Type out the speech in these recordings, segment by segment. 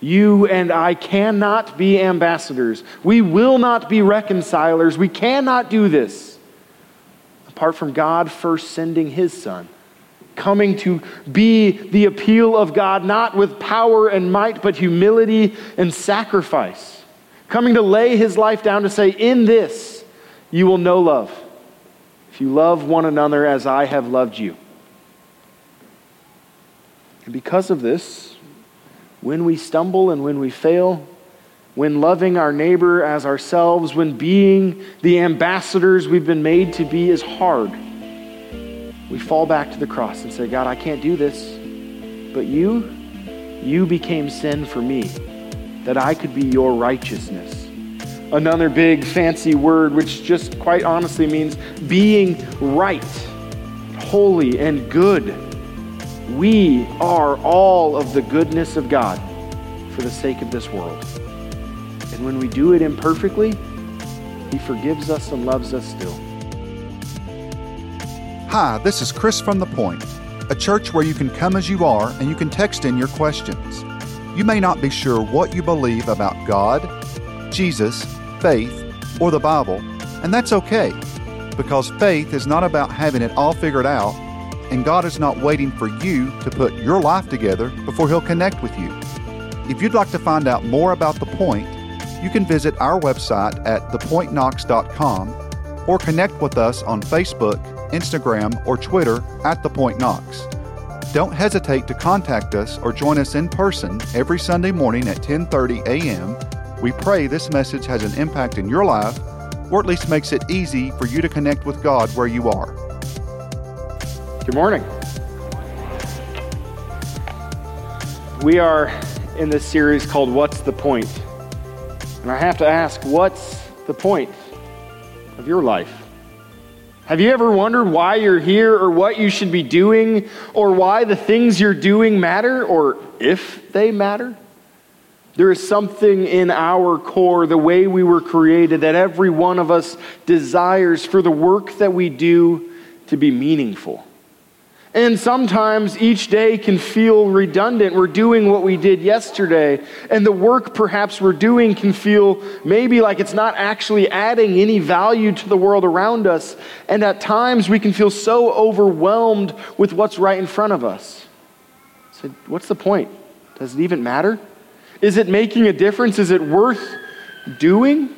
You and I cannot be ambassadors. We will not be reconcilers. We cannot do this apart from God first sending his son, coming to be the appeal of God, not with power and might, but humility and sacrifice, coming to lay his life down to say, In this you will know love, if you love one another as I have loved you. And because of this, when we stumble and when we fail, when loving our neighbor as ourselves, when being the ambassadors we've been made to be is hard, we fall back to the cross and say, God, I can't do this. But you, you became sin for me, that I could be your righteousness. Another big fancy word, which just quite honestly means being right, holy, and good. We are all of the goodness of God for the sake of this world. And when we do it imperfectly, He forgives us and loves us still. Hi, this is Chris from The Point, a church where you can come as you are and you can text in your questions. You may not be sure what you believe about God, Jesus, faith, or the Bible, and that's okay, because faith is not about having it all figured out, and God is not waiting for you to put your life together before He'll connect with you. If you'd like to find out more about The Point, you can visit our website at thepointknox.com or connect with us on Facebook, Instagram, or Twitter at The Point Knox. Don't hesitate to contact us or join us in person every Sunday morning at 10:30 a.m. We pray this message has an impact in your life or at least makes it easy for you to connect with God where you are. Good morning. We are in this series called What's the Point? And I have to ask, what's the point of your life? Have you ever wondered why you're here or what you should be doing or why the things you're doing matter or if they matter? There is something in our core, the way we were created, that every one of us desires for the work that we do to be meaningful. And sometimes each day can feel redundant. We're doing what we did yesterday, and the work perhaps we're doing can feel maybe like it's not actually adding any value to the world around us. And at times we can feel so overwhelmed with what's right in front of us. So, what's the point? Does it even matter? Is it making a difference? Is it worth doing?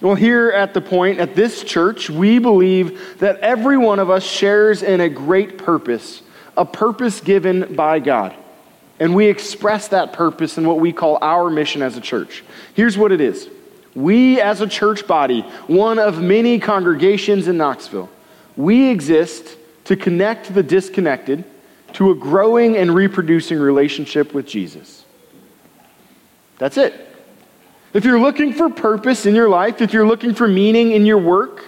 Well, here at the point, at this church, we believe that every one of us shares in a great purpose, a purpose given by God. And we express that purpose in what we call our mission as a church. Here's what it is We, as a church body, one of many congregations in Knoxville, we exist to connect the disconnected to a growing and reproducing relationship with Jesus. That's it. If you're looking for purpose in your life, if you're looking for meaning in your work,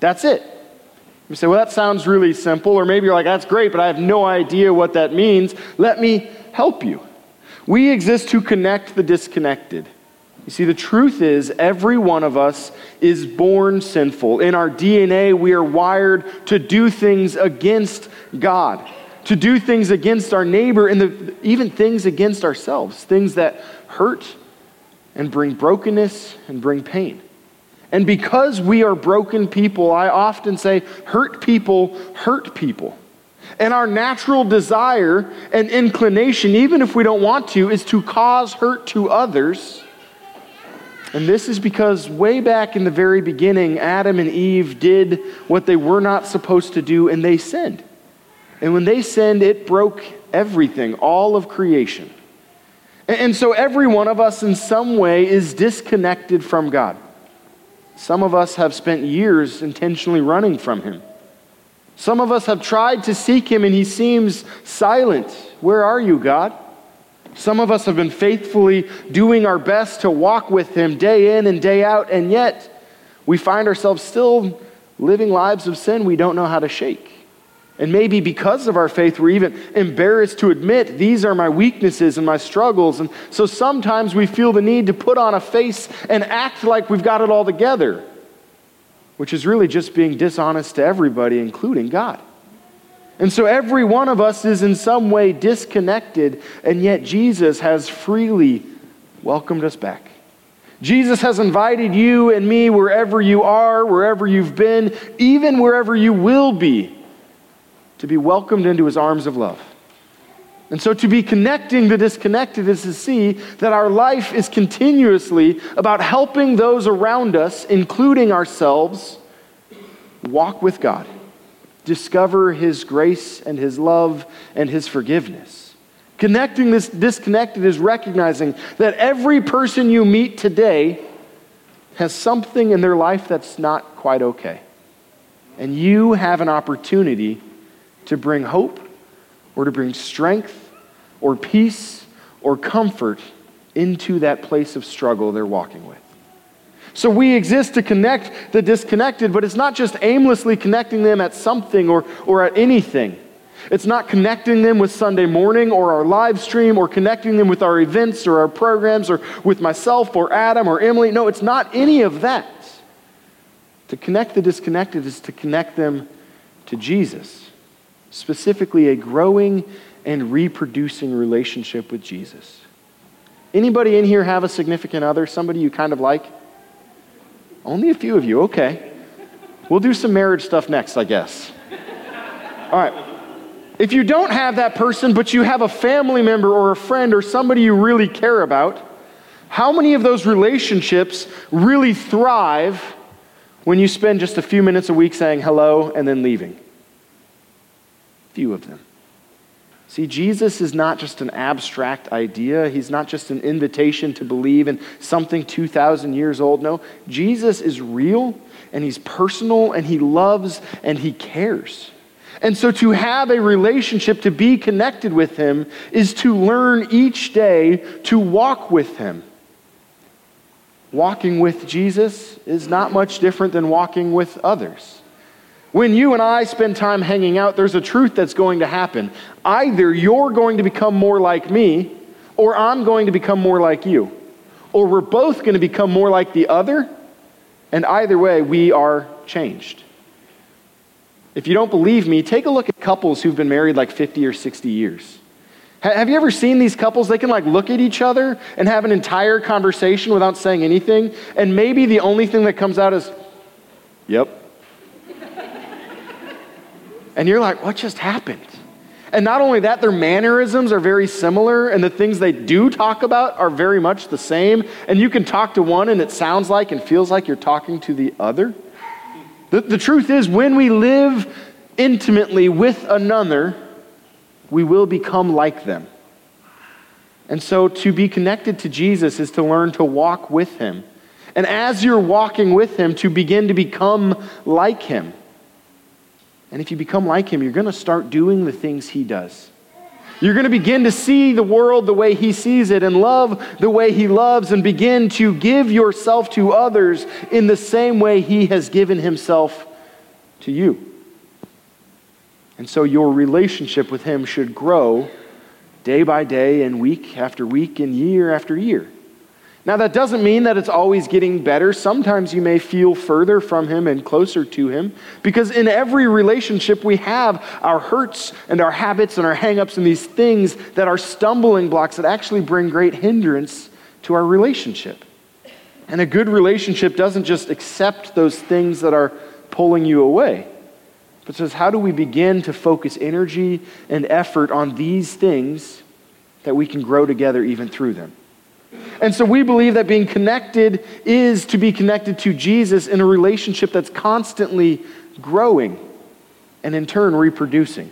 that's it. You say, well, that sounds really simple, or maybe you're like, that's great, but I have no idea what that means. Let me help you. We exist to connect the disconnected. You see, the truth is, every one of us is born sinful. In our DNA, we are wired to do things against God, to do things against our neighbor, and the, even things against ourselves, things that hurt and bring brokenness and bring pain. And because we are broken people, I often say, hurt people hurt people. And our natural desire and inclination, even if we don't want to, is to cause hurt to others. And this is because way back in the very beginning, Adam and Eve did what they were not supposed to do, and they sinned. And when they sinned, it broke everything, all of creation. And so every one of us, in some way, is disconnected from God. Some of us have spent years intentionally running from Him. Some of us have tried to seek Him and He seems silent. Where are you, God? Some of us have been faithfully doing our best to walk with Him day in and day out, and yet we find ourselves still living lives of sin we don't know how to shake. And maybe because of our faith, we're even embarrassed to admit these are my weaknesses and my struggles. And so sometimes we feel the need to put on a face and act like we've got it all together, which is really just being dishonest to everybody, including God. And so every one of us is in some way disconnected, and yet Jesus has freely welcomed us back. Jesus has invited you and me wherever you are, wherever you've been, even wherever you will be, to be welcomed into his arms of love. And so to be connecting the disconnected is to see that our life is continuously about helping those around us, including ourselves, walk with God, discover his grace and his love and his forgiveness. Connecting this disconnected is recognizing that every person you meet today has something in their life that's not quite okay. And you have an opportunity to bring hope or to bring strength or peace or comfort into that place of struggle they're walking with. So we exist to connect the disconnected, but it's not just aimlessly connecting them at something or, or at anything. It's not connecting them with Sunday morning or our live stream or connecting them with our events or our programs or with myself or Adam or Emily. No, it's not any of that. To connect the disconnected is to connect them to Jesus, specifically a growing and reproducing relationship with Jesus. Anybody in here have a significant other, somebody you kind of like? Only a few of you, okay. We'll do some marriage stuff next, I guess. All right. If you don't have that person, but you have a family member or a friend or somebody you really care about, how many of those relationships really thrive when you spend just a few minutes a week saying hello and then leaving? Few of them. See, Jesus is not just an abstract idea. He's not just an invitation to believe in something 2,000 years old. No, Jesus is real and he's personal and he loves and he cares. And so to have a relationship, to be connected with Him, is to learn each day to walk with Him. Walking with Jesus is not much different than walking with others. When you and I spend time hanging out, there's a truth that's going to happen. Either you're going to become more like me, or I'm going to become more like you. Or we're both going to become more like the other, and either way, we are changed. If you don't believe me, take a look at couples who've been married like 50 or 60 years. Have you ever seen these couples? They can like look at each other and have an entire conversation without saying anything, and maybe the only thing that comes out is, yep. And you're like, what just happened? And not only that, their mannerisms are very similar, and the things they do talk about are very much the same. And you can talk to one, and it sounds like and feels like you're talking to the other. The, the truth is, when we live intimately with another, we will become like them. And so to be connected to Jesus is to learn to walk with him. And as you're walking with him, to begin to become like him. And if you become like him, you're going to start doing the things he does. You're going to begin to see the world the way He sees it and love the way He loves and begin to give yourself to others in the same way He has given Himself to you. And so your relationship with Him should grow day by day and week after week and year after year. Now, that doesn't mean that it's always getting better. Sometimes you may feel further from Him and closer to Him, because in every relationship we have our hurts and our habits and our hangups and these things that are stumbling blocks that actually bring great hindrance to our relationship. And a good relationship doesn't just accept those things that are pulling you away, but says, how do we begin to focus energy and effort on these things that we can grow together even through them? And so we believe that being connected is to be connected to Jesus in a relationship that's constantly growing and in turn reproducing.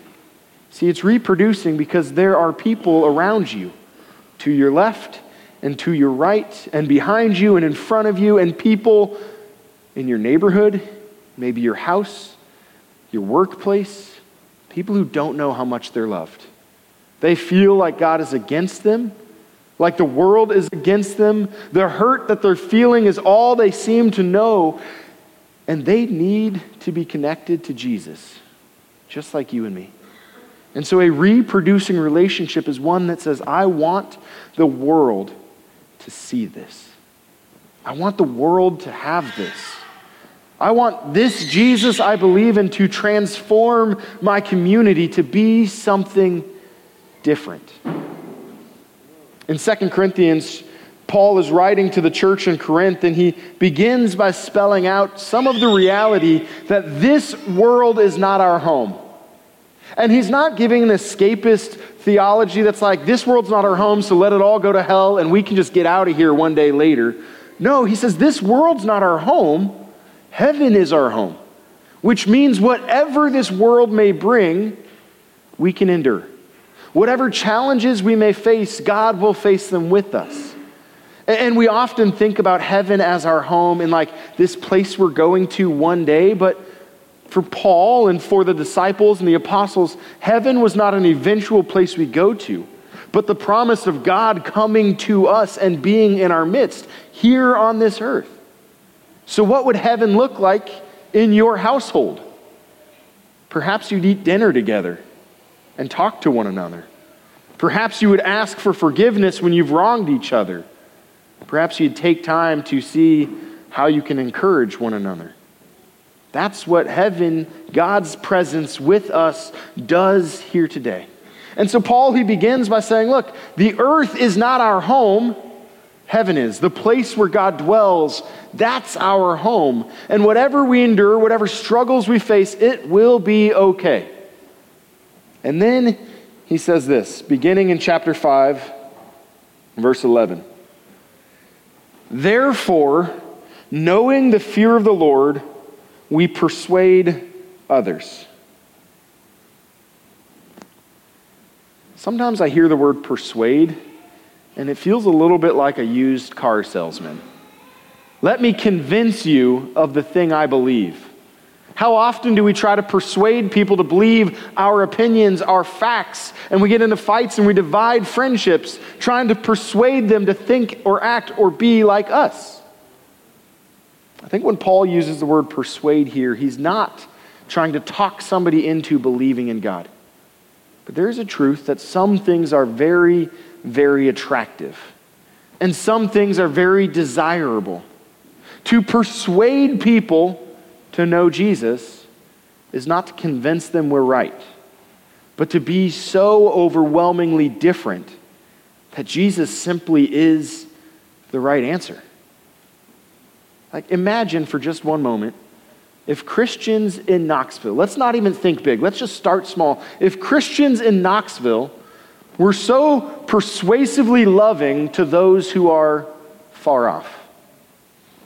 See, it's reproducing because there are people around you to your left and to your right and behind you and in front of you and people in your neighborhood, maybe your house, your workplace, people who don't know how much they're loved. They feel like God is against them like the world is against them. The hurt that they're feeling is all they seem to know. And they need to be connected to Jesus, just like you and me. And so a reproducing relationship is one that says, I want the world to see this. I want the world to have this. I want this Jesus I believe in to transform my community to be something different. In 2 Corinthians, Paul is writing to the church in Corinth, and he begins by spelling out some of the reality that this world is not our home. And he's not giving an escapist theology that's like, this world's not our home, so let it all go to hell and we can just get out of here one day later. No, he says, this world's not our home, heaven is our home, which means whatever this world may bring, we can endure. Whatever challenges we may face, God will face them with us. And we often think about heaven as our home and like this place we're going to one day, but for Paul and for the disciples and the apostles, heaven was not an eventual place we go to, but the promise of God coming to us and being in our midst here on this earth. So, what would heaven look like in your household? Perhaps you'd eat dinner together and talk to one another. Perhaps you would ask for forgiveness when you've wronged each other. Perhaps you'd take time to see how you can encourage one another. That's what heaven, God's presence with us, does here today. And so Paul, he begins by saying, Look, the earth is not our home, heaven is. The place where God dwells, that's our home. And whatever we endure, whatever struggles we face, it will be okay. And then he says this, beginning in chapter 5, verse 11. Therefore, knowing the fear of the Lord, we persuade others. Sometimes I hear the word persuade, and it feels a little bit like a used car salesman. Let me convince you of the thing I believe. How often do we try to persuade people to believe our opinions our facts, and we get into fights and we divide friendships trying to persuade them to think or act or be like us? I think when Paul uses the word persuade here, he's not trying to talk somebody into believing in God. But there is a truth that some things are very, very attractive, and some things are very desirable. To persuade people to know Jesus is not to convince them we're right, but to be so overwhelmingly different that Jesus simply is the right answer. Like, imagine for just one moment if Christians in Knoxville, let's not even think big, let's just start small. If Christians in Knoxville were so persuasively loving to those who are far off,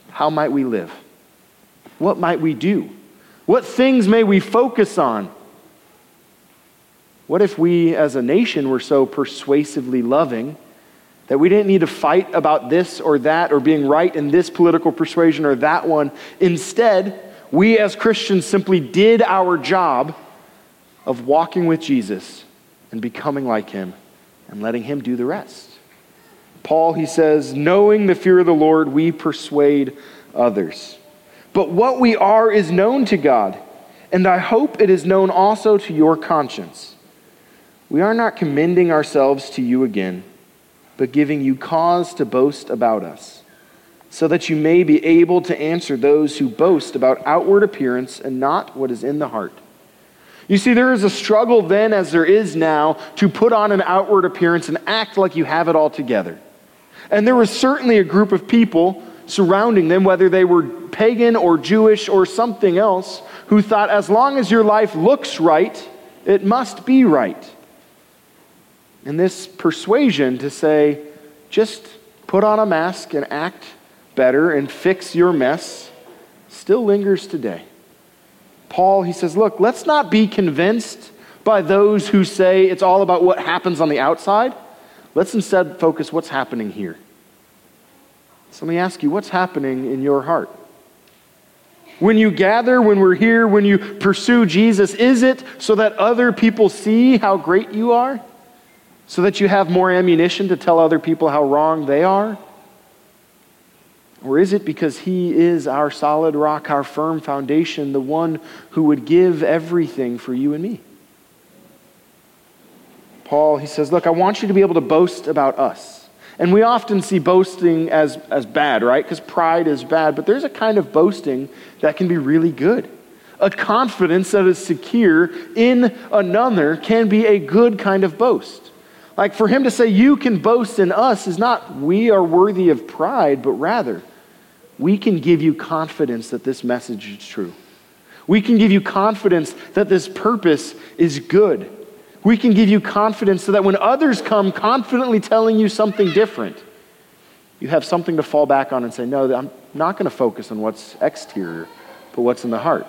how might we live? What might we do? What things may we focus on? What if we as a nation were so persuasively loving that we didn't need to fight about this or that or being right in this political persuasion or that one. Instead, we as Christians simply did our job of walking with Jesus and becoming like him and letting him do the rest. Paul, he says, knowing the fear of the Lord, we persuade others. But what we are is known to God, and I hope it is known also to your conscience. We are not commending ourselves to you again but giving you cause to boast about us, so that you may be able to answer those who boast about outward appearance and not what is in the heart. You see, there is a struggle then, as there is now, to put on an outward appearance and act like you have it all together. And there was certainly a group of people surrounding them, whether they were pagan or Jewish or something else, who thought as long as your life looks right, it must be right. And this persuasion to say, just put on a mask and act better and fix your mess still lingers today. Paul, he says, look, let's not be convinced by those who say it's all about what happens on the outside. Let's instead focus what's happening here. So let me ask you, what's happening in your heart? When you gather, when we're here, when you pursue Jesus, is it so that other people see how great you are? so that you have more ammunition to tell other people how wrong they are? Or is it because He is our solid rock, our firm foundation, the one who would give everything for you and me? Paul, he says, Look, I want you to be able to boast about us. And we often see boasting as, as bad, right? Because pride is bad. But there's a kind of boasting that can be really good. A confidence that is secure in another can be a good kind of boast. Like for him to say, You can boast in us, is not we are worthy of pride, but rather, we can give you confidence that this message is true. We can give you confidence that this purpose is good. We can give you confidence so that when others come confidently telling you something different, you have something to fall back on and say, No, I'm not going to focus on what's exterior, but what's in the heart.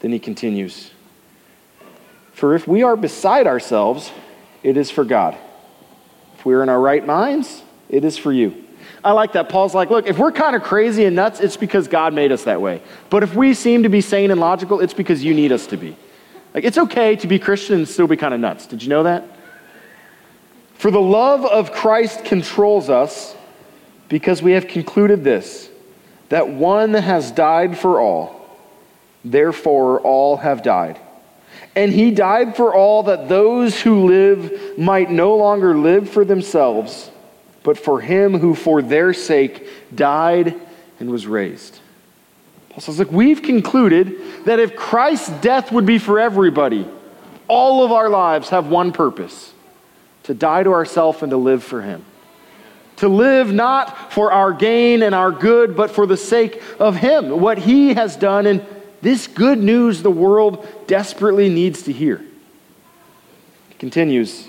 Then he continues For if we are beside ourselves, it is for God. If we are in our right minds, it is for you. I like that. Paul's like, look, if we're kind of crazy and nuts, it's because God made us that way. But if we seem to be sane and logical, it's because you need us to be. Like, it's okay to be Christian and still be kind of nuts. Did you know that? For the love of Christ controls us because we have concluded this that one has died for all, therefore all have died. And he died for all that those who live might no longer live for themselves, but for him who for their sake died and was raised. Paul says, Look, we've concluded that if Christ's death would be for everybody, all of our lives have one purpose to die to ourselves and to live for Him. To live not for our gain and our good, but for the sake of Him, what He has done, and this good news the world desperately needs to hear. It continues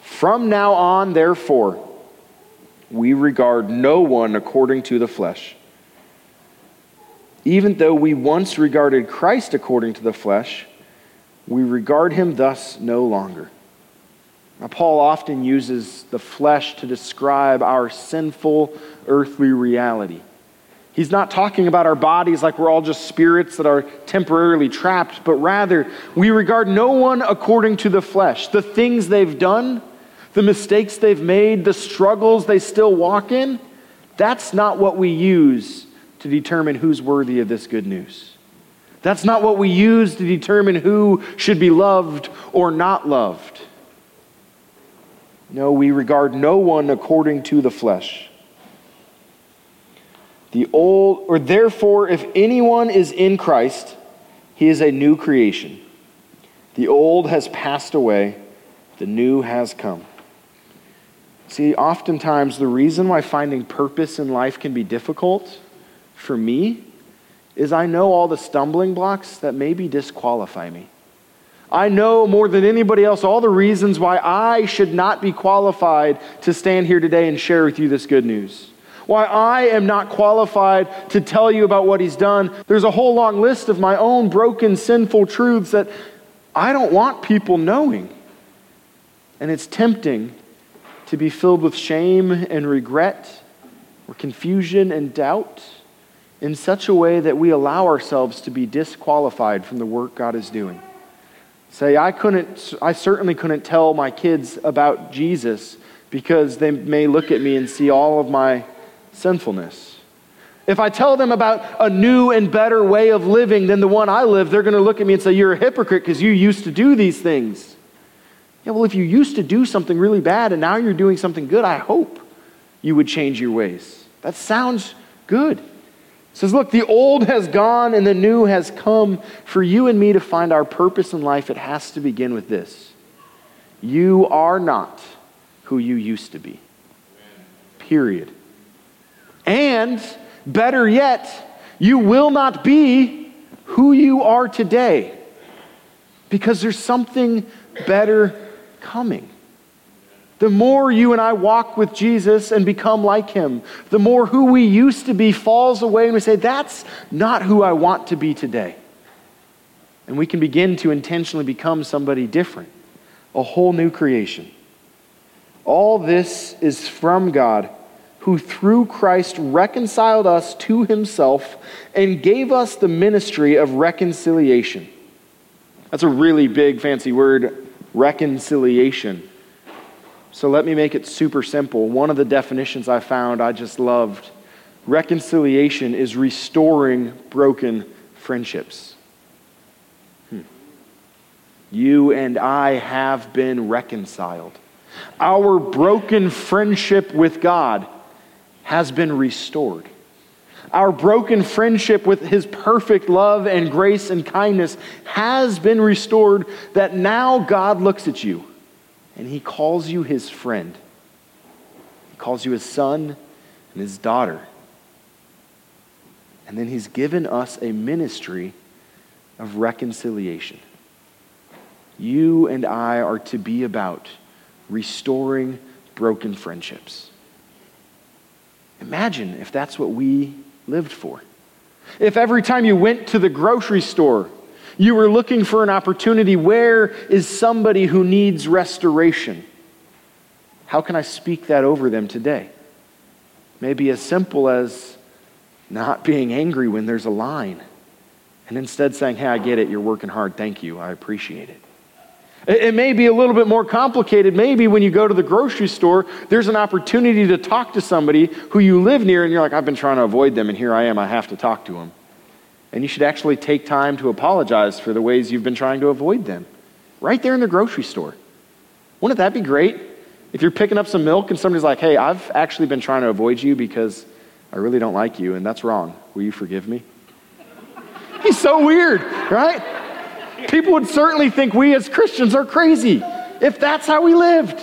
From now on, therefore, we regard no one according to the flesh even though we once regarded Christ according to the flesh, we regard him thus no longer. Now, Paul often uses the flesh to describe our sinful earthly reality. He's not talking about our bodies like we're all just spirits that are temporarily trapped, but rather we regard no one according to the flesh. The things they've done, the mistakes they've made, the struggles they still walk in, that's not what we use to determine who's worthy of this good news. That's not what we use to determine who should be loved or not loved. No, we regard no one according to the flesh. The old, or therefore, if anyone is in Christ, he is a new creation. The old has passed away, the new has come. See, oftentimes the reason why finding purpose in life can be difficult for me is I know all the stumbling blocks that maybe disqualify me. I know more than anybody else all the reasons why I should not be qualified to stand here today and share with you this good news. Why I am not qualified to tell you about what he's done. There's a whole long list of my own broken, sinful truths that I don't want people knowing. And it's tempting to be filled with shame and regret or confusion and doubt in such a way that we allow ourselves to be disqualified from the work God is doing. Say, I couldn't, I certainly couldn't tell my kids about Jesus because they may look at me and see all of my sinfulness. If I tell them about a new and better way of living than the one I live, they're going to look at me and say, You're a hypocrite because you used to do these things. Yeah, well, if you used to do something really bad and now you're doing something good, I hope you would change your ways. That sounds good says, Look, the old has gone and the new has come. For you and me to find our purpose in life, it has to begin with this You are not who you used to be. Period. And better yet, you will not be who you are today because there's something better coming. The more you and I walk with Jesus and become like him, the more who we used to be falls away, and we say, That's not who I want to be today. And we can begin to intentionally become somebody different, a whole new creation. All this is from God, who through Christ reconciled us to himself and gave us the ministry of reconciliation. That's a really big, fancy word, reconciliation. So let me make it super simple. One of the definitions I found I just loved reconciliation is restoring broken friendships. Hmm. You and I have been reconciled. Our broken friendship with God has been restored. Our broken friendship with His perfect love and grace and kindness has been restored, that now God looks at you and He calls you His friend. He calls you His son and His daughter. And then He's given us a ministry of reconciliation. You and I are to be about restoring broken friendships. Imagine if that's what we lived for. If every time you went to the grocery store, you were looking for an opportunity, where is somebody who needs restoration? How can I speak that over them today? Maybe as simple as not being angry when there's a line and instead saying, Hey, I get it, you're working hard, thank you, I appreciate it. It may be a little bit more complicated. Maybe when you go to the grocery store, there's an opportunity to talk to somebody who you live near, and you're like, I've been trying to avoid them, and here I am, I have to talk to them. And you should actually take time to apologize for the ways you've been trying to avoid them. Right there in the grocery store. Wouldn't that be great? If you're picking up some milk and somebody's like, hey, I've actually been trying to avoid you because I really don't like you, and that's wrong. Will you forgive me? He's so weird, right? People would certainly think we as Christians are crazy if that's how we lived.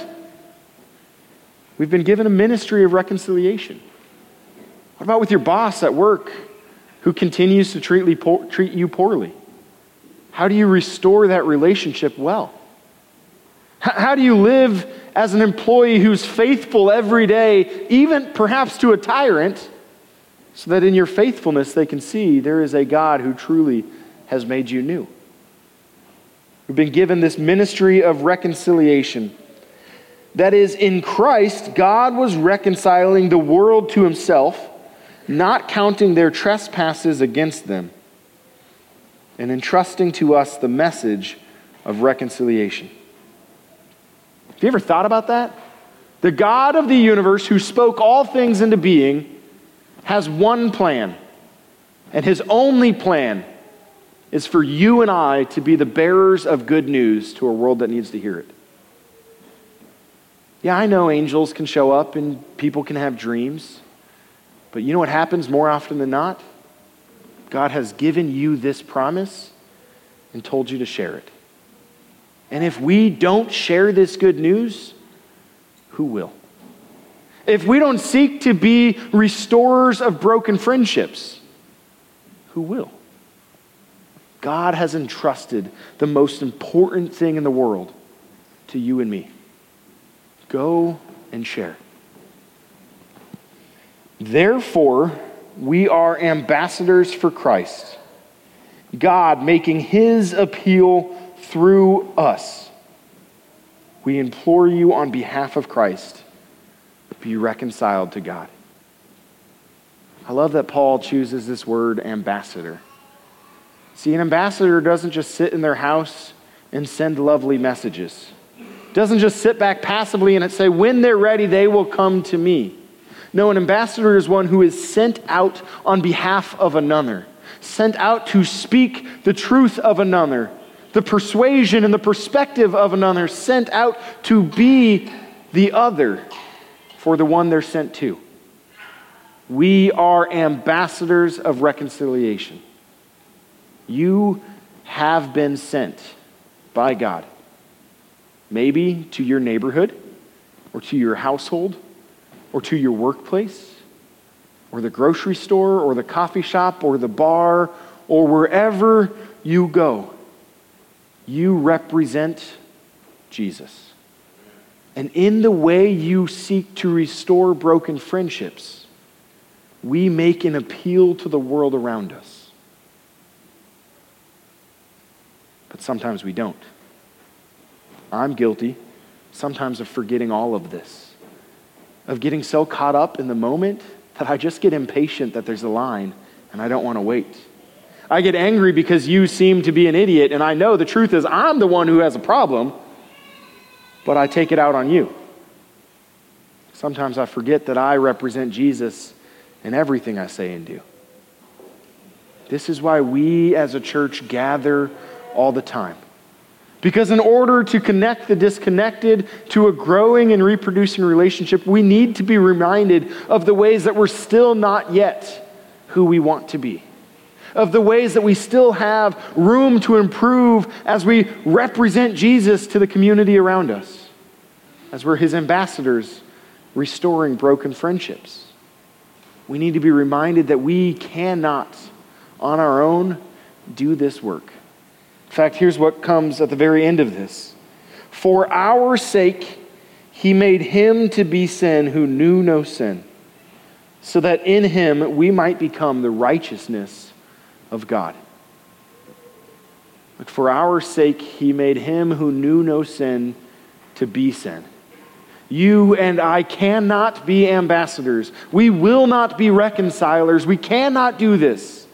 We've been given a ministry of reconciliation. What about with your boss at work who continues to treat you poorly? How do you restore that relationship well? How do you live as an employee who's faithful every day, even perhaps to a tyrant, so that in your faithfulness they can see there is a God who truly has made you new? We've been given this ministry of reconciliation. That is, in Christ, God was reconciling the world to himself, not counting their trespasses against them, and entrusting to us the message of reconciliation. Have you ever thought about that? The God of the universe who spoke all things into being has one plan, and his only plan is for you and I to be the bearers of good news to a world that needs to hear it. Yeah, I know angels can show up and people can have dreams, but you know what happens more often than not? God has given you this promise and told you to share it. And if we don't share this good news, who will? If we don't seek to be restorers of broken friendships, who will? God has entrusted the most important thing in the world to you and me. Go and share. Therefore, we are ambassadors for Christ, God making his appeal through us. We implore you on behalf of Christ, be reconciled to God. I love that Paul chooses this word ambassador. See, an ambassador doesn't just sit in their house and send lovely messages. Doesn't just sit back passively and say, when they're ready, they will come to me. No, an ambassador is one who is sent out on behalf of another, sent out to speak the truth of another, the persuasion and the perspective of another, sent out to be the other for the one they're sent to. We are ambassadors of reconciliation. You have been sent by God. Maybe to your neighborhood, or to your household, or to your workplace, or the grocery store, or the coffee shop, or the bar, or wherever you go. You represent Jesus. And in the way you seek to restore broken friendships, we make an appeal to the world around us. but sometimes we don't. I'm guilty sometimes of forgetting all of this, of getting so caught up in the moment that I just get impatient that there's a line and I don't want to wait. I get angry because you seem to be an idiot, and I know the truth is I'm the one who has a problem, but I take it out on you. Sometimes I forget that I represent Jesus in everything I say and do. This is why we as a church gather all the time. Because in order to connect the disconnected to a growing and reproducing relationship, we need to be reminded of the ways that we're still not yet who we want to be, of the ways that we still have room to improve as we represent Jesus to the community around us, as we're his ambassadors restoring broken friendships. We need to be reminded that we cannot, on our own, do this work. In fact, here's what comes at the very end of this For our sake, he made him to be sin who knew no sin, so that in him we might become the righteousness of God. But for our sake, he made him who knew no sin to be sin you and I cannot be ambassadors. We will not be reconcilers. We cannot do this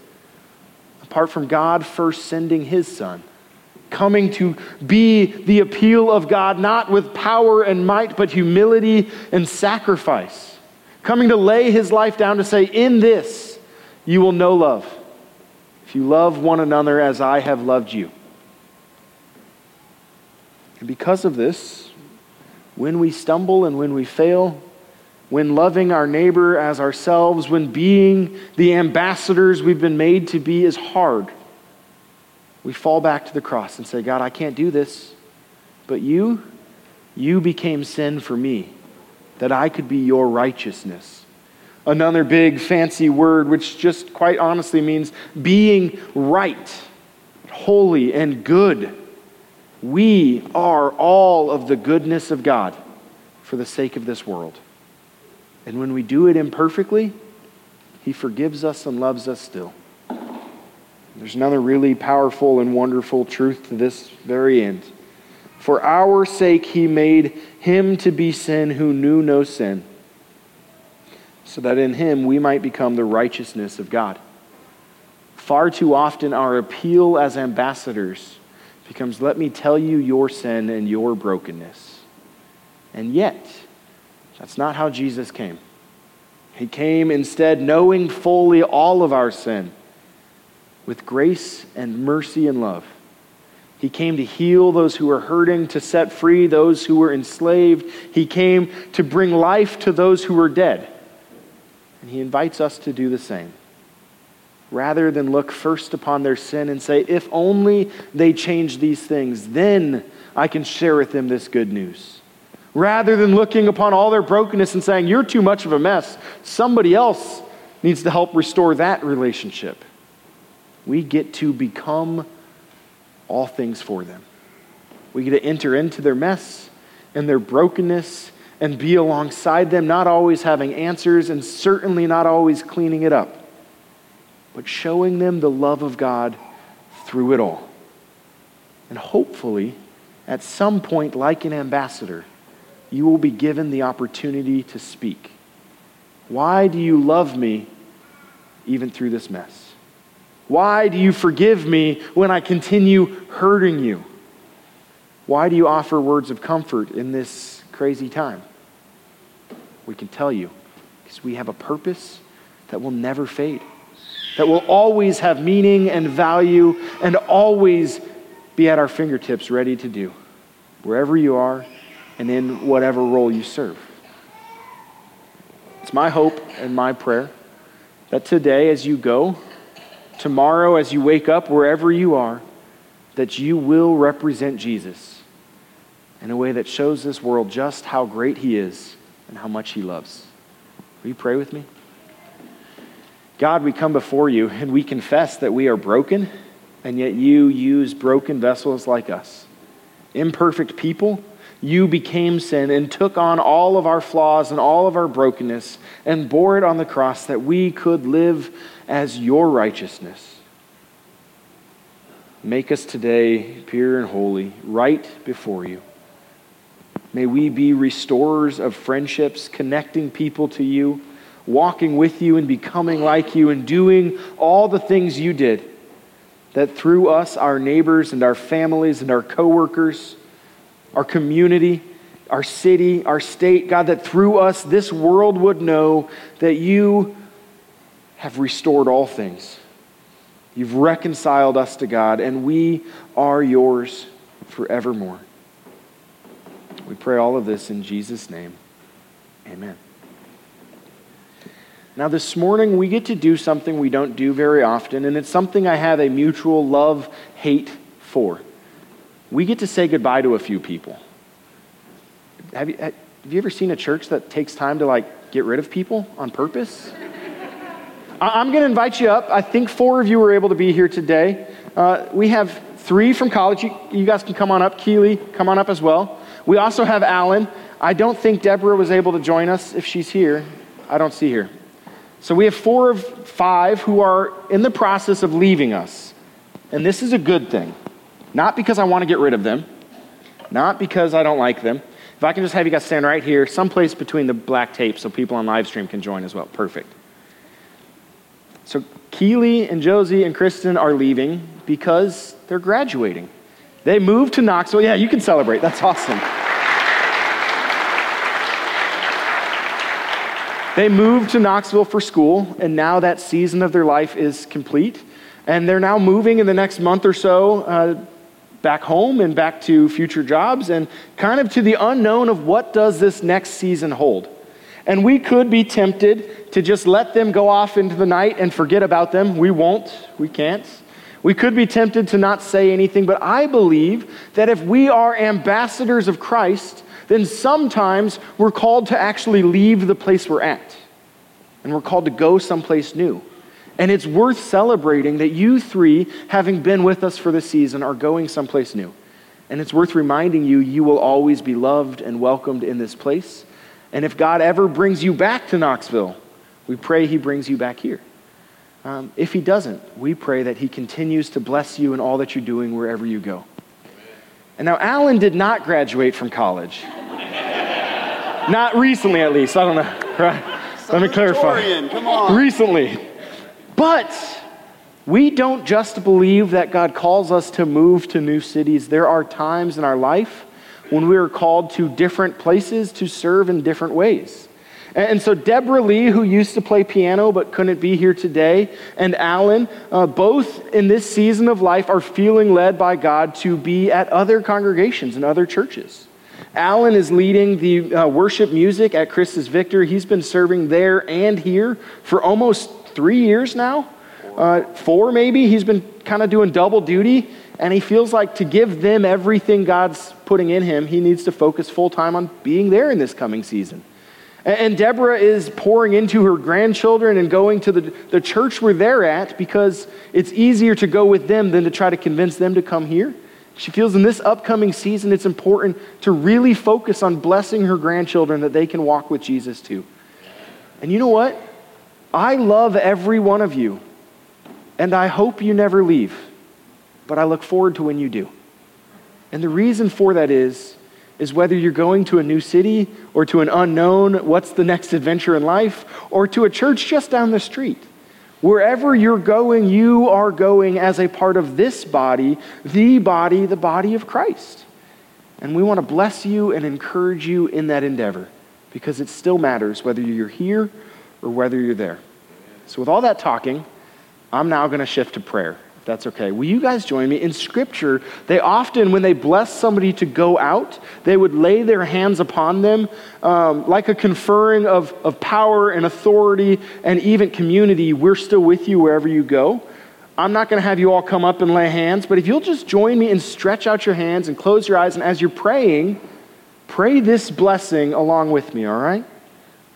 apart from God first sending his son, coming to be the appeal of God, not with power and might, but humility and sacrifice, coming to lay his life down to say, In this you will know love, if you love one another as I have loved you. And because of this, when we stumble and when we fail, when loving our neighbor as ourselves, when being the ambassadors we've been made to be is hard, we fall back to the cross and say, God, I can't do this. But you, you became sin for me, that I could be your righteousness. Another big fancy word, which just quite honestly means being right, holy, and good. We are all of the goodness of God for the sake of this world. And when we do it imperfectly, He forgives us and loves us still. There's another really powerful and wonderful truth to this very end. For our sake, He made Him to be sin who knew no sin, so that in Him we might become the righteousness of God. Far too often, our appeal as ambassadors becomes let me tell you your sin and your brokenness. And yet, that's not how Jesus came. He came instead knowing fully all of our sin with grace and mercy and love. He came to heal those who were hurting, to set free those who were enslaved. He came to bring life to those who were dead. And he invites us to do the same rather than look first upon their sin and say, if only they change these things, then I can share with them this good news. Rather than looking upon all their brokenness and saying, you're too much of a mess, somebody else needs to help restore that relationship. We get to become all things for them. We get to enter into their mess and their brokenness and be alongside them, not always having answers and certainly not always cleaning it up but showing them the love of God through it all. And hopefully, at some point, like an ambassador, you will be given the opportunity to speak. Why do you love me even through this mess? Why do you forgive me when I continue hurting you? Why do you offer words of comfort in this crazy time? We can tell you because we have a purpose that will never fade that will always have meaning and value and always be at our fingertips ready to do, wherever you are and in whatever role you serve. It's my hope and my prayer that today, as you go, tomorrow, as you wake up, wherever you are, that you will represent Jesus in a way that shows this world just how great He is and how much He loves. Will you pray with me? God, we come before you and we confess that we are broken, and yet you use broken vessels like us. Imperfect people, you became sin and took on all of our flaws and all of our brokenness and bore it on the cross that we could live as your righteousness. Make us today pure and holy, right before you. May we be restorers of friendships, connecting people to you walking with you and becoming like you and doing all the things you did. That through us, our neighbors and our families and our coworkers, our community, our city, our state, God, that through us, this world would know that you have restored all things. You've reconciled us to God, and we are yours forevermore. We pray all of this in Jesus' name. Amen. Now, this morning, we get to do something we don't do very often, and it's something I have a mutual love hate for. We get to say goodbye to a few people. Have you, have you ever seen a church that takes time to like get rid of people on purpose? I'm going to invite you up. I think four of you were able to be here today. Uh, we have three from college. You, you guys can come on up. Keely, come on up as well. We also have Alan. I don't think Deborah was able to join us if she's here. I don't see her. So we have four of five who are in the process of leaving us. And this is a good thing. Not because I want to get rid of them, not because I don't like them. If I can just have you guys stand right here, someplace between the black tape so people on live stream can join as well. Perfect. So Keely and Josie and Kristen are leaving because they're graduating. They moved to Knoxville. Yeah, you can celebrate. That's awesome. They moved to Knoxville for school, and now that season of their life is complete. And they're now moving in the next month or so uh, back home and back to future jobs and kind of to the unknown of what does this next season hold. And we could be tempted to just let them go off into the night and forget about them. We won't. We can't. We could be tempted to not say anything, but I believe that if we are ambassadors of Christ, then sometimes we're called to actually leave the place we're at. And we're called to go someplace new. And it's worth celebrating that you three, having been with us for the season, are going someplace new. And it's worth reminding you, you will always be loved and welcomed in this place. And if God ever brings you back to Knoxville, we pray He brings you back here. Um, if He doesn't, we pray that He continues to bless you in all that you're doing wherever you go. And now, Alan did not graduate from college. not recently, at least. I don't know. Right? Let me clarify. Recently. But we don't just believe that God calls us to move to new cities. There are times in our life when we are called to different places to serve in different ways. And so, Deborah Lee, who used to play piano but couldn't be here today, and Alan, uh, both in this season of life are feeling led by God to be at other congregations and other churches. Alan is leading the uh, worship music at Christus Victor. He's been serving there and here for almost three years now, uh, four maybe. He's been kind of doing double duty, and he feels like to give them everything God's putting in him, he needs to focus full time on being there in this coming season. And Deborah is pouring into her grandchildren and going to the, the church where they're at because it's easier to go with them than to try to convince them to come here. She feels in this upcoming season it's important to really focus on blessing her grandchildren that they can walk with Jesus too. And you know what? I love every one of you, and I hope you never leave, but I look forward to when you do. And the reason for that is, is whether you're going to a new city or to an unknown, what's the next adventure in life, or to a church just down the street. Wherever you're going, you are going as a part of this body, the body, the body of Christ. And we want to bless you and encourage you in that endeavor because it still matters whether you're here or whether you're there. So, with all that talking, I'm now going to shift to prayer that's okay. Will you guys join me? In Scripture, they often, when they bless somebody to go out, they would lay their hands upon them um, like a conferring of, of power and authority and even community. We're still with you wherever you go. I'm not going to have you all come up and lay hands, but if you'll just join me and stretch out your hands and close your eyes, and as you're praying, pray this blessing along with me, all right?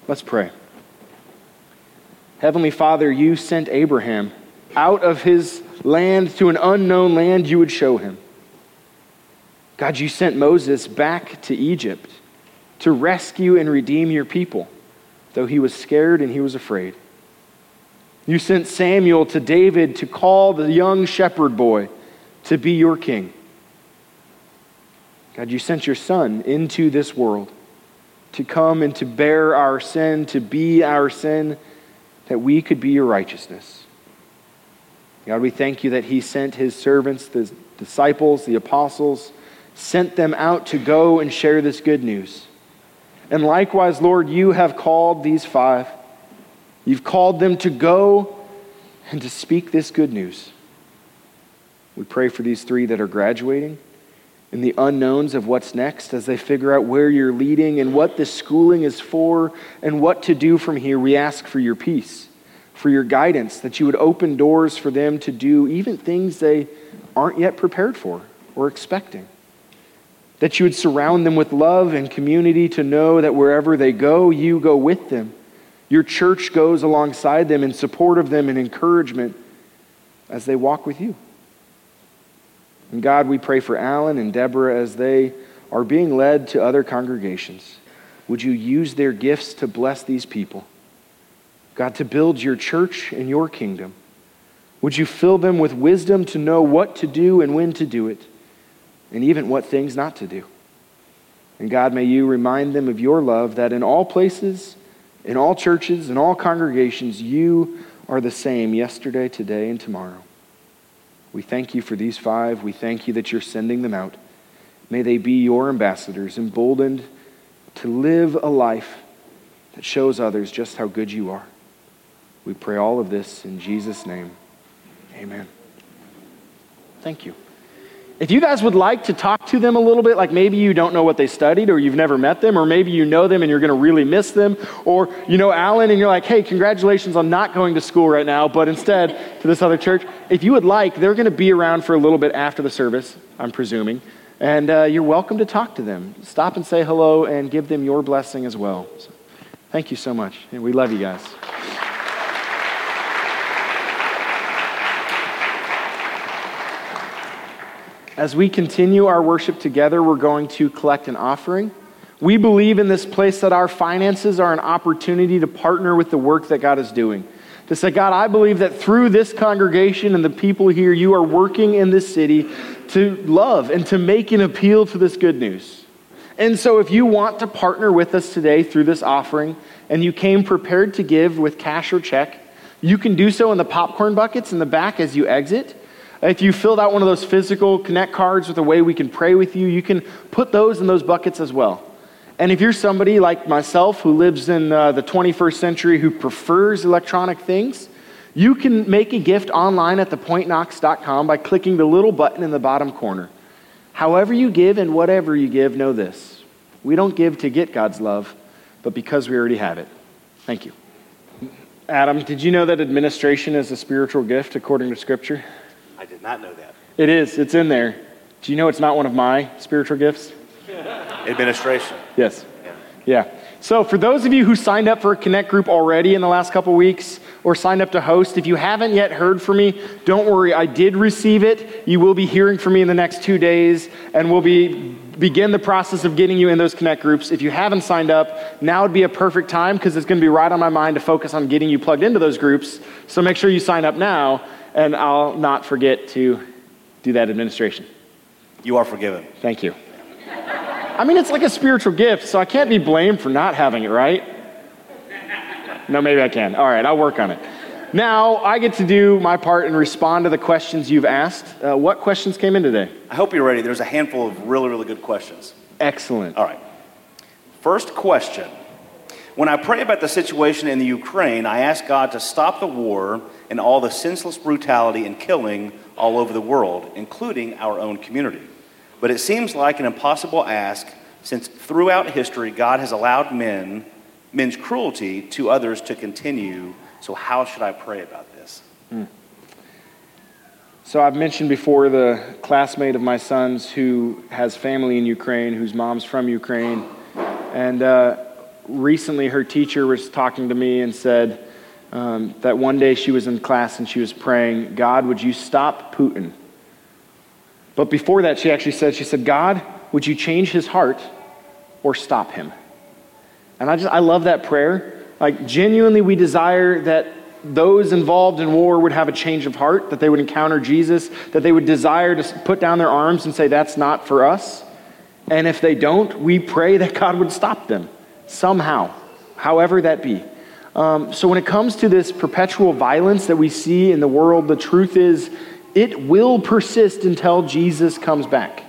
Let's pray. Heavenly Father, you sent Abraham out of his land to an unknown land you would show him. God, you sent Moses back to Egypt to rescue and redeem your people, though he was scared and he was afraid. You sent Samuel to David to call the young shepherd boy to be your king. God, you sent your son into this world to come and to bear our sin, to be our sin, that we could be your righteousness. God, we thank you that He sent His servants, the disciples, the apostles, sent them out to go and share this good news. And likewise, Lord, you have called these five. You've called them to go and to speak this good news. We pray for these three that are graduating. in the unknowns of what's next as they figure out where you're leading and what this schooling is for and what to do from here. We ask for your peace, for your guidance, that you would open doors for them to do even things they aren't yet prepared for or expecting. That you would surround them with love and community to know that wherever they go, you go with them. Your church goes alongside them in support of them and encouragement as they walk with you. And God, we pray for Alan and Deborah as they are being led to other congregations. Would you use their gifts to bless these people? God, to build your church and your kingdom. Would you fill them with wisdom to know what to do and when to do it, and even what things not to do? And God, may you remind them of your love that in all places, in all churches, in all congregations, you are the same yesterday, today, and tomorrow. We thank you for these five. We thank you that you're sending them out. May they be your ambassadors, emboldened to live a life that shows others just how good you are. We pray all of this in Jesus' name. Amen. Thank you. If you guys would like to talk to them a little bit, like maybe you don't know what they studied or you've never met them, or maybe you know them and you're going to really miss them, or you know Alan and you're like, hey, congratulations on not going to school right now, but instead to this other church. If you would like, they're going to be around for a little bit after the service, I'm presuming, and uh, you're welcome to talk to them. Stop and say hello and give them your blessing as well. So, thank you so much, and we love you guys. As we continue our worship together, we're going to collect an offering. We believe in this place that our finances are an opportunity to partner with the work that God is doing. To say, God, I believe that through this congregation and the people here, you are working in this city to love and to make an appeal to this good news. And so, if you want to partner with us today through this offering and you came prepared to give with cash or check, you can do so in the popcorn buckets in the back as you exit. If you filled out one of those physical Connect cards with a way we can pray with you, you can put those in those buckets as well. And if you're somebody like myself who lives in uh, the 21st century who prefers electronic things, you can make a gift online at thepointknox.com by clicking the little button in the bottom corner. However, you give and whatever you give, know this. We don't give to get God's love, but because we already have it. Thank you. Adam, did you know that administration is a spiritual gift according to Scripture? I did not know that. It is. It's in there. Do you know it's not one of my spiritual gifts? Administration. Yes. Yeah. So, for those of you who signed up for a Connect group already in the last couple weeks or signed up to host, if you haven't yet heard from me, don't worry. I did receive it. You will be hearing from me in the next two days, and we'll be begin the process of getting you in those Connect groups. If you haven't signed up, now would be a perfect time because it's going to be right on my mind to focus on getting you plugged into those groups. So, make sure you sign up now and I'll not forget to do that administration. You are forgiven. Thank you. I mean, it's like a spiritual gift, so I can't be blamed for not having it, right? No, maybe I can. All right, I'll work on it. Now I get to do my part and respond to the questions you've asked. Uh, what questions came in today? I hope you're ready. There's a handful of really, really good questions. Excellent. All right. First question When I pray about the situation in the Ukraine, I ask God to stop the war and all the senseless brutality and killing all over the world, including our own community. But it seems like an impossible ask since throughout history God has allowed men, men's cruelty to others to continue. So, how should I pray about this? Mm. So, I've mentioned before the classmate of my son's who has family in Ukraine, whose mom's from Ukraine. And uh, recently, her teacher was talking to me and said, um, that one day she was in class and she was praying, God, would you stop Putin? But before that, she actually said, she said, God, would you change his heart or stop him? And I just, I love that prayer. Like, genuinely, we desire that those involved in war would have a change of heart, that they would encounter Jesus, that they would desire to put down their arms and say, That's not for us. And if they don't, we pray that God would stop them somehow, however that be. Um, so, when it comes to this perpetual violence that we see in the world, the truth is it will persist until Jesus comes back.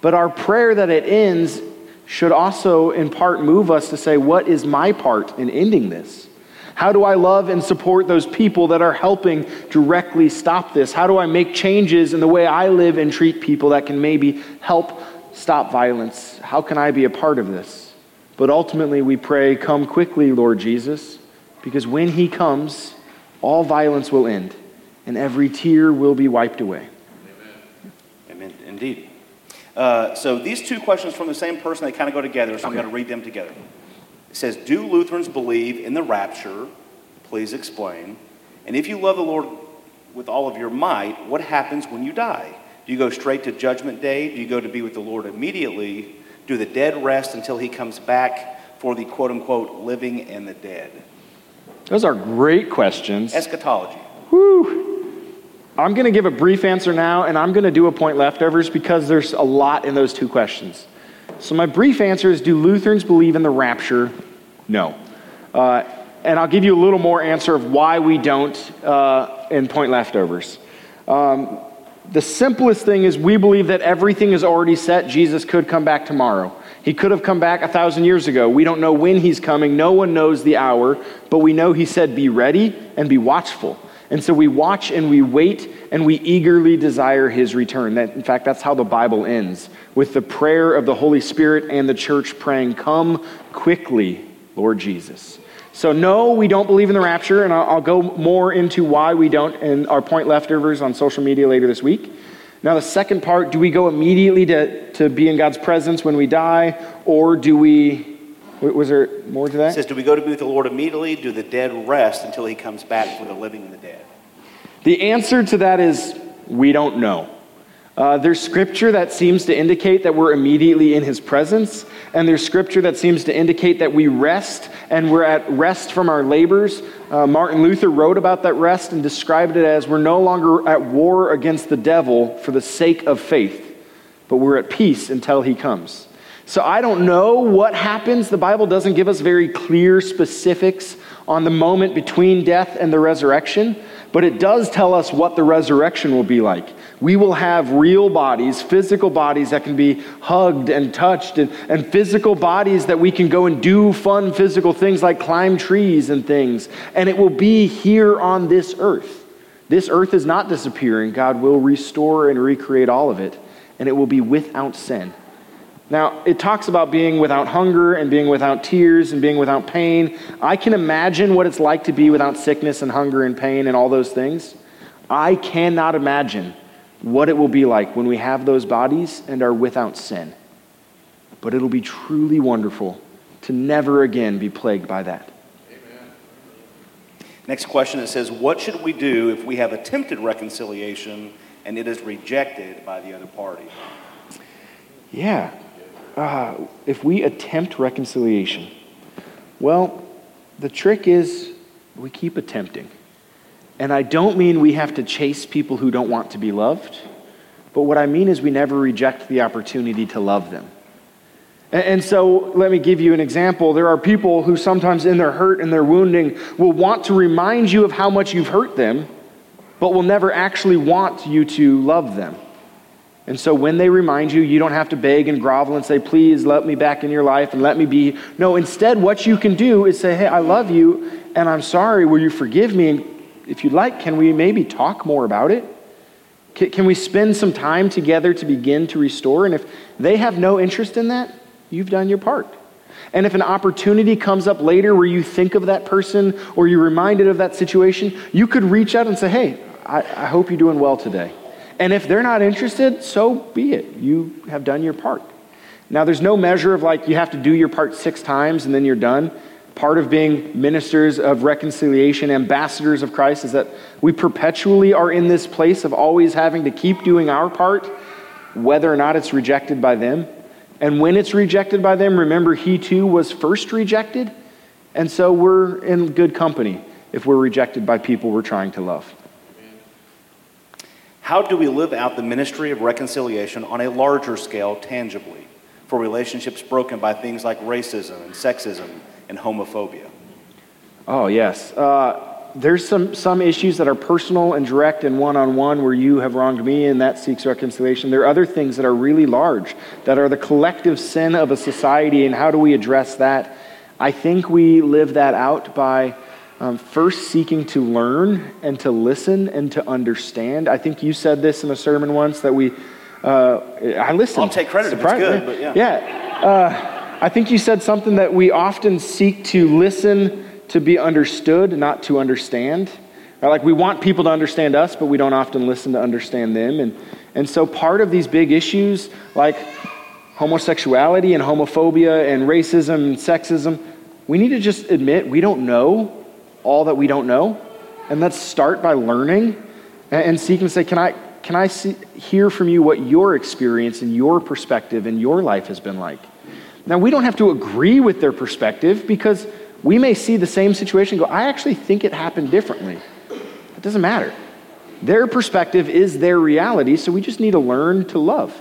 But our prayer that it ends should also, in part, move us to say, What is my part in ending this? How do I love and support those people that are helping directly stop this? How do I make changes in the way I live and treat people that can maybe help stop violence? How can I be a part of this? But ultimately, we pray, Come quickly, Lord Jesus, because when He comes, all violence will end and every tear will be wiped away. Amen. Indeed. Uh, so these two questions from the same person, they kind of go together, so I'm going to read them together. It says, Do Lutherans believe in the rapture? Please explain. And if you love the Lord with all of your might, what happens when you die? Do you go straight to Judgment Day? Do you go to be with the Lord immediately? Do the dead rest until he comes back for the quote unquote living and the dead? Those are great questions. Eschatology. Whew. I'm going to give a brief answer now, and I'm going to do a point leftovers because there's a lot in those two questions. So, my brief answer is Do Lutherans believe in the rapture? No. Uh, and I'll give you a little more answer of why we don't uh, in point leftovers. Um, the simplest thing is we believe that everything is already set. Jesus could come back tomorrow. He could have come back a thousand years ago. We don't know when he's coming. No one knows the hour, but we know he said, Be ready and be watchful. And so we watch and we wait and we eagerly desire his return. That, in fact, that's how the Bible ends with the prayer of the Holy Spirit and the church praying, Come quickly, Lord Jesus. So, no, we don't believe in the rapture, and I'll, I'll go more into why we don't in our point leftovers on social media later this week. Now, the second part do we go immediately to, to be in God's presence when we die, or do we. Was there more to It that? says, Do we go to be with the Lord immediately? Do the dead rest until he comes back for the living and the dead? The answer to that is we don't know. Uh, there's scripture that seems to indicate that we're immediately in his presence, and there's scripture that seems to indicate that we rest and we're at rest from our labors. Uh, Martin Luther wrote about that rest and described it as we're no longer at war against the devil for the sake of faith, but we're at peace until he comes. So I don't know what happens. The Bible doesn't give us very clear specifics on the moment between death and the resurrection, but it does tell us what the resurrection will be like. We will have real bodies, physical bodies that can be hugged and touched, and, and physical bodies that we can go and do fun physical things like climb trees and things. And it will be here on this earth. This earth is not disappearing. God will restore and recreate all of it, and it will be without sin. Now, it talks about being without hunger and being without tears and being without pain. I can imagine what it's like to be without sickness and hunger and pain and all those things. I cannot imagine what it will be like when we have those bodies and are without sin. But it'll be truly wonderful to never again be plagued by that. Amen. Next question it says, What should we do if we have attempted reconciliation and it is rejected by the other party? Yeah. Uh, if we attempt reconciliation, well, the trick is we keep attempting. And I don't mean we have to chase people who don't want to be loved, but what I mean is we never reject the opportunity to love them. And, so let me give you an example. There are people who sometimes, in their hurt and their wounding, will want to remind you of how much you've hurt them, but will never actually want you to love them. And so when they remind you, you don't have to beg and grovel and say, please let me back in your life and let me be. No, instead, what you can do is say, hey, I love you and I'm sorry. Will you forgive me? And if you'd like, can we maybe talk more about it? Can, can we spend some time together to begin to restore? And if they have no interest in that, you've done your part. And if an opportunity comes up later where you think of that person or you're reminded of that situation, you could reach out and say, hey, I, I hope you're doing well today. And if they're not interested, so be it. You have done your part. Now, there's no measure of like you have to do your part six times and then you're done. Part of being ministers of reconciliation, ambassadors of Christ, is that we perpetually are in this place of always having to keep doing our part, whether or not it's rejected by them. And when it's rejected by them, remember, he too was first rejected. And so we're in good company if we're rejected by people we're trying to love. How do we live out the ministry of reconciliation on a larger scale tangibly for relationships broken by things like racism and sexism and homophobia? Oh, yes. Uh, there's some, some issues that are personal and direct and one on one where you have wronged me and that seeks reconciliation. There are other things that are really large that are the collective sin of a society, and how do we address that? I think we live that out by um, first seeking to learn and to listen and to understand. I think you said this in a sermon once that we Uh, I listened. I'll take credit if it's good, but yeah. Yeah. Uh, I think you said something that we often seek to listen to be understood, not to understand. Right? Like we want people to understand us, but we don't often listen to understand them. And, and so part of these big issues, like homosexuality and homophobia and racism and sexism, we need to just admit we don't know all that we don't know. And let's start by learning and, and seek and say, can I, can I see, hear from you what your experience and your perspective and your life has been like? Now, we don't have to agree with their perspective because we may see the same situation and go, I actually think it happened differently. It doesn't matter. Their perspective is their reality, so we just need to learn to love.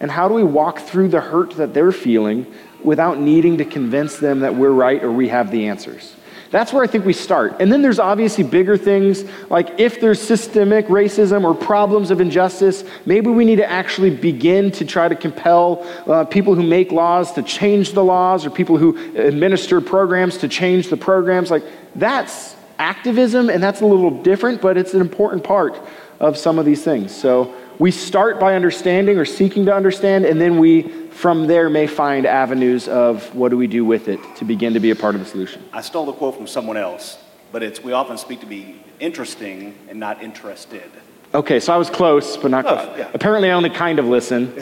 And how do we walk through the hurt that they're feeling without needing to convince them that we're right or we have the answers? That's where I think we start. And then there's obviously bigger things, like if there's systemic racism or problems of injustice, maybe we need to actually begin to try to compel uh, people who make laws to change the laws or people who administer programs to change the programs. Like that's activism, and that's a little different, but it's an important part of some of these things. So we start by understanding or seeking to understand, and then we from there may find avenues of what do we do with it to begin to be a part of the solution. I stole the quote from someone else, but it's we often speak to be interesting and not interested. Okay, so I was close, but not Oh, close. yeah. Apparently, I only kind of listen.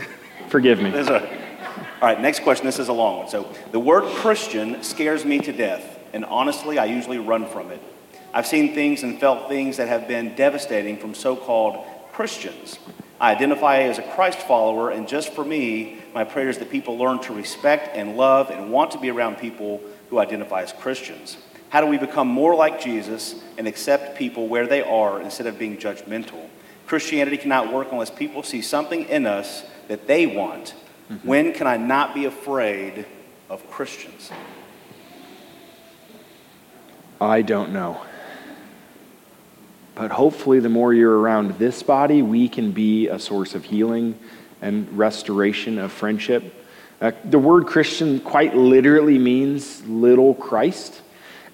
Forgive me. A, all right, next question. This is a long one. So, the word Christian scares me to death, and honestly, I usually run from it. I've seen things and felt things that have been devastating from so called Christians. I identify as a Christ follower, and just for me, my prayer is that people learn to respect and love and want to be around people who identify as Christians. How do we become more like Jesus and accept people where they are instead of being judgmental? Christianity cannot work unless people see something in us that they want. Mm-hmm. When can I not be afraid of Christians? I don't know. But hopefully, the more you're around this body, we can be a source of healing and restoration of friendship. Uh, the word Christian quite literally means little Christ.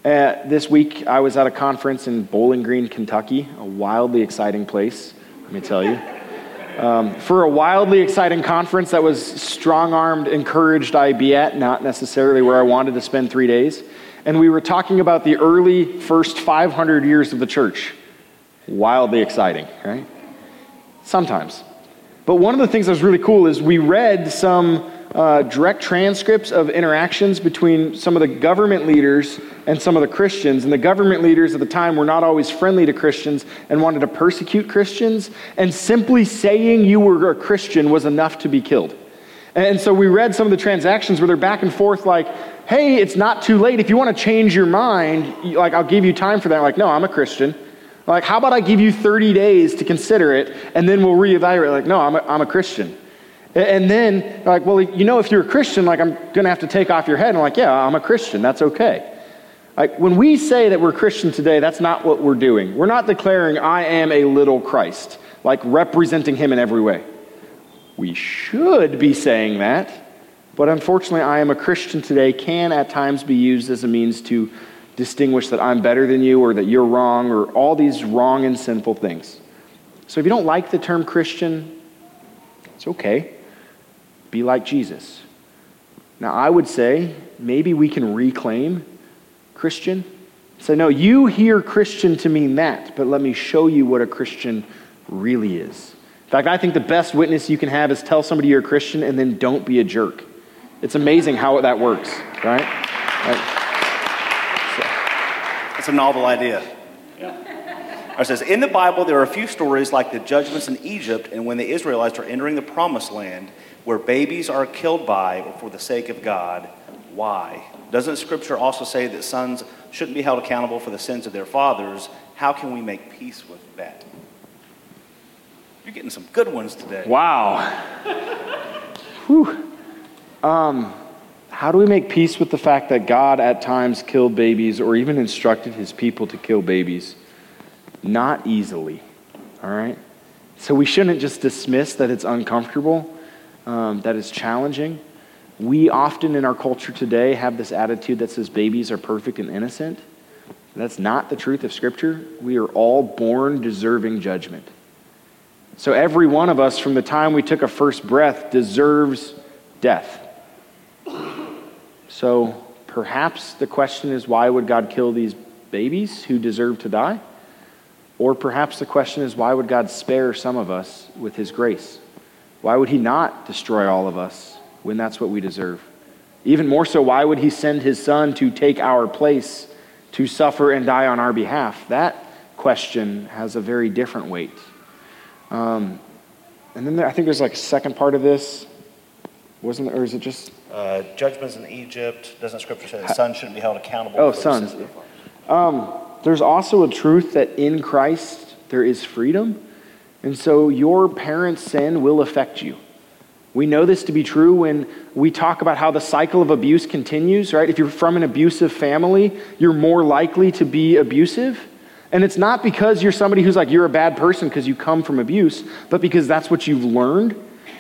Uh, this week, I was at a conference in Bowling Green, Kentucky, a wildly exciting place, let me tell you. Um, for a wildly exciting conference that was strong armed, encouraged I be at, not necessarily where I wanted to spend three days. And we were talking about the early first 500 years of the church. Wildly exciting, right? Sometimes. But one of the things that was really cool is we read some uh, direct transcripts of interactions between some of the government leaders and some of the Christians. And the government leaders at the time were not always friendly to Christians and wanted to persecute Christians. And simply saying you were a Christian was enough to be killed. And so we read some of the transactions where they're back and forth, like, hey, it's not too late. If you want to change your mind, like, I'll give you time for that. Like, no, I'm a Christian. Like, how about I give you 30 days to consider it, and then we'll reevaluate? Like, no, I'm a, I'm a Christian. And then, like, well, you know, if you're a Christian, like, I'm going to have to take off your head. And like, yeah, I'm a Christian. That's okay. Like, when we say that we're Christian today, that's not what we're doing. We're not declaring, I am a little Christ, like representing him in every way. We should be saying that, but unfortunately, I am a Christian today can at times be used as a means to distinguish that I'm better than you or that you're wrong or all these wrong and sinful things. So if you don't like the term Christian, it's okay. Be like Jesus. Now, I would say maybe we can reclaim Christian. Say, no, you hear Christian to mean that, but let me show you what a Christian really is. In fact, I think the best witness you can have is tell somebody you're a Christian and then don't be a jerk. It's amazing how that works, right? Right. It's a novel idea. It says, in the Bible, there are a few stories like the judgments in Egypt and when the Israelites are entering the promised land where babies are killed by or for the sake of God. Why? Doesn't Scripture also say that sons shouldn't be held accountable for the sins of their fathers? How can we make peace with that? You're getting some good ones today. Wow. Whew. Um, how do we make peace with the fact that God at times killed babies or even instructed his people to kill babies? Not easily, all right? So we shouldn't just dismiss that it's uncomfortable, um, that it's challenging. We often in our culture today have this attitude that says babies are perfect and innocent. That's not the truth of Scripture. We are all born deserving judgment. So every one of us, from the time we took a first breath, deserves death. So perhaps the question is why would God kill these babies who deserve to die? Or perhaps the question is why would God spare some of us with his grace? Why would he not destroy all of us when that's what we deserve? Even more so, why would he send his son to take our place, to suffer and die on our behalf? That question has a very different weight. Um, and then there, I think there's like a second part of this. Wasn't there, or is it just Uh, judgments in Egypt, doesn't scripture say the son shouldn't be held accountable? Oh, sons. father? There's also a truth that in Christ there is freedom. And so your parents' sin will affect you. We know this to be true when we talk about how the cycle of abuse continues, right? If you're from an abusive family, you're more likely to be abusive. And it's not because you're somebody who's like, you're a bad person because you come from abuse, but because that's what you've learned.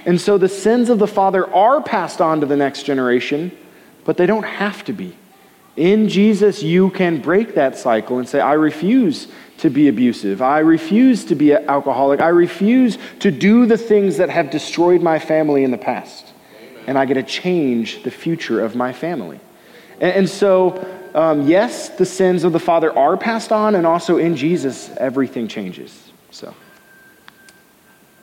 And so the sins of the father are passed on to the next generation, but they don't have to be. In Jesus, you can break that cycle and say, I refuse to be abusive. I refuse to be an alcoholic. I refuse to do the things that have destroyed my family in the past. And I get to change the future of my family. And, and so, um, yes, the sins of the Father are passed on, and also in Jesus, everything changes. So,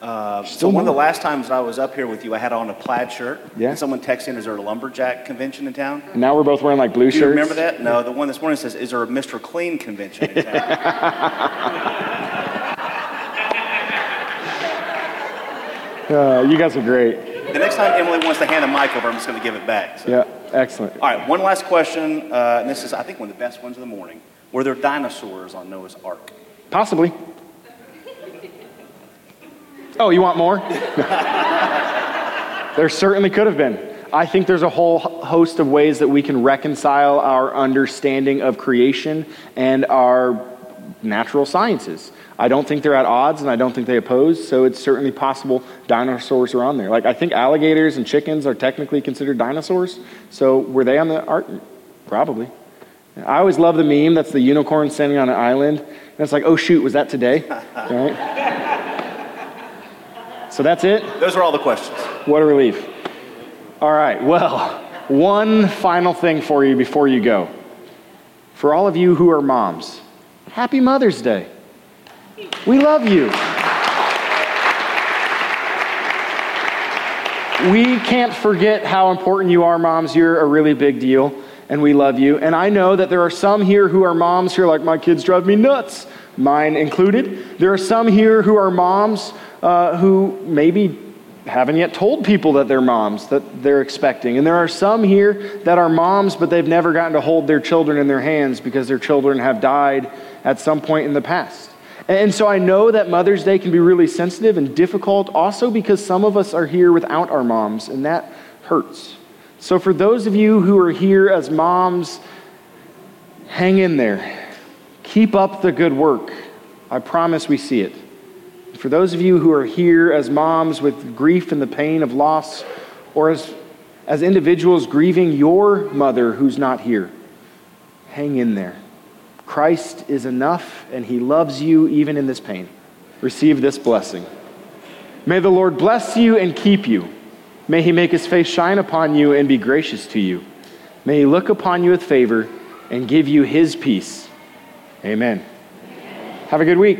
Uh, so one of the last times I was up here with you, I had on a plaid shirt. Yeah. And someone texted in, is there a lumberjack convention in town? and now we're both wearing like blue Do you shirts. remember that? No, the one this morning says, is there a Mr. Clean convention in town? Uh, you guys are great. the next time Emily wants to hand a mic over, I'm just going to give it back. So. Yeah, excellent. All right, one last question, uh, and this is, I think, one of the best ones of the morning. Were there dinosaurs on Noah's Ark? Possibly. Oh, you want more? there certainly could have been. I think there's a whole host of ways that we can reconcile our understanding of creation and our natural sciences. I don't think they're at odds and I don't think they oppose, so it's certainly possible dinosaurs are on there. Like, I think alligators and chickens are technically considered dinosaurs, so were they on the art? Probably. I always love the meme that's the unicorn standing on an island, and it's like, oh shoot, was that today? Right? So that's it. Those are all the questions. What a relief. All right, well, one final thing for you before you go. For all of you who are moms, happy Mother's Day. We love you. We can't forget how important you are, moms. You're a really big deal, and we love you. And I know that there are some here who are moms who are like, my kids drive me nuts, mine included. There are some here who are moms uh, who maybe haven't yet told people that they're moms, that they're expecting. And there are some here that are moms, but they've never gotten to hold their children in their hands because their children have died at some point in the past. And so I know that Mother's Day can be really sensitive and difficult, also because some of us are here without our moms, and that hurts. So for those of you who are here as moms, hang in there. Keep up the good work. I promise we see it. For those of you who are here as moms with grief and the pain of loss, or as, as individuals grieving your mother who's not here, hang in there. Christ is enough, and He loves you even in this pain. Receive this blessing. May the Lord bless you and keep you. May He make His face shine upon you and be gracious to you. May He look upon you with favor and give you His peace. Amen. Have a good week.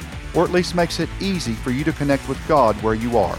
or at least makes it easy for you to connect with God where you are.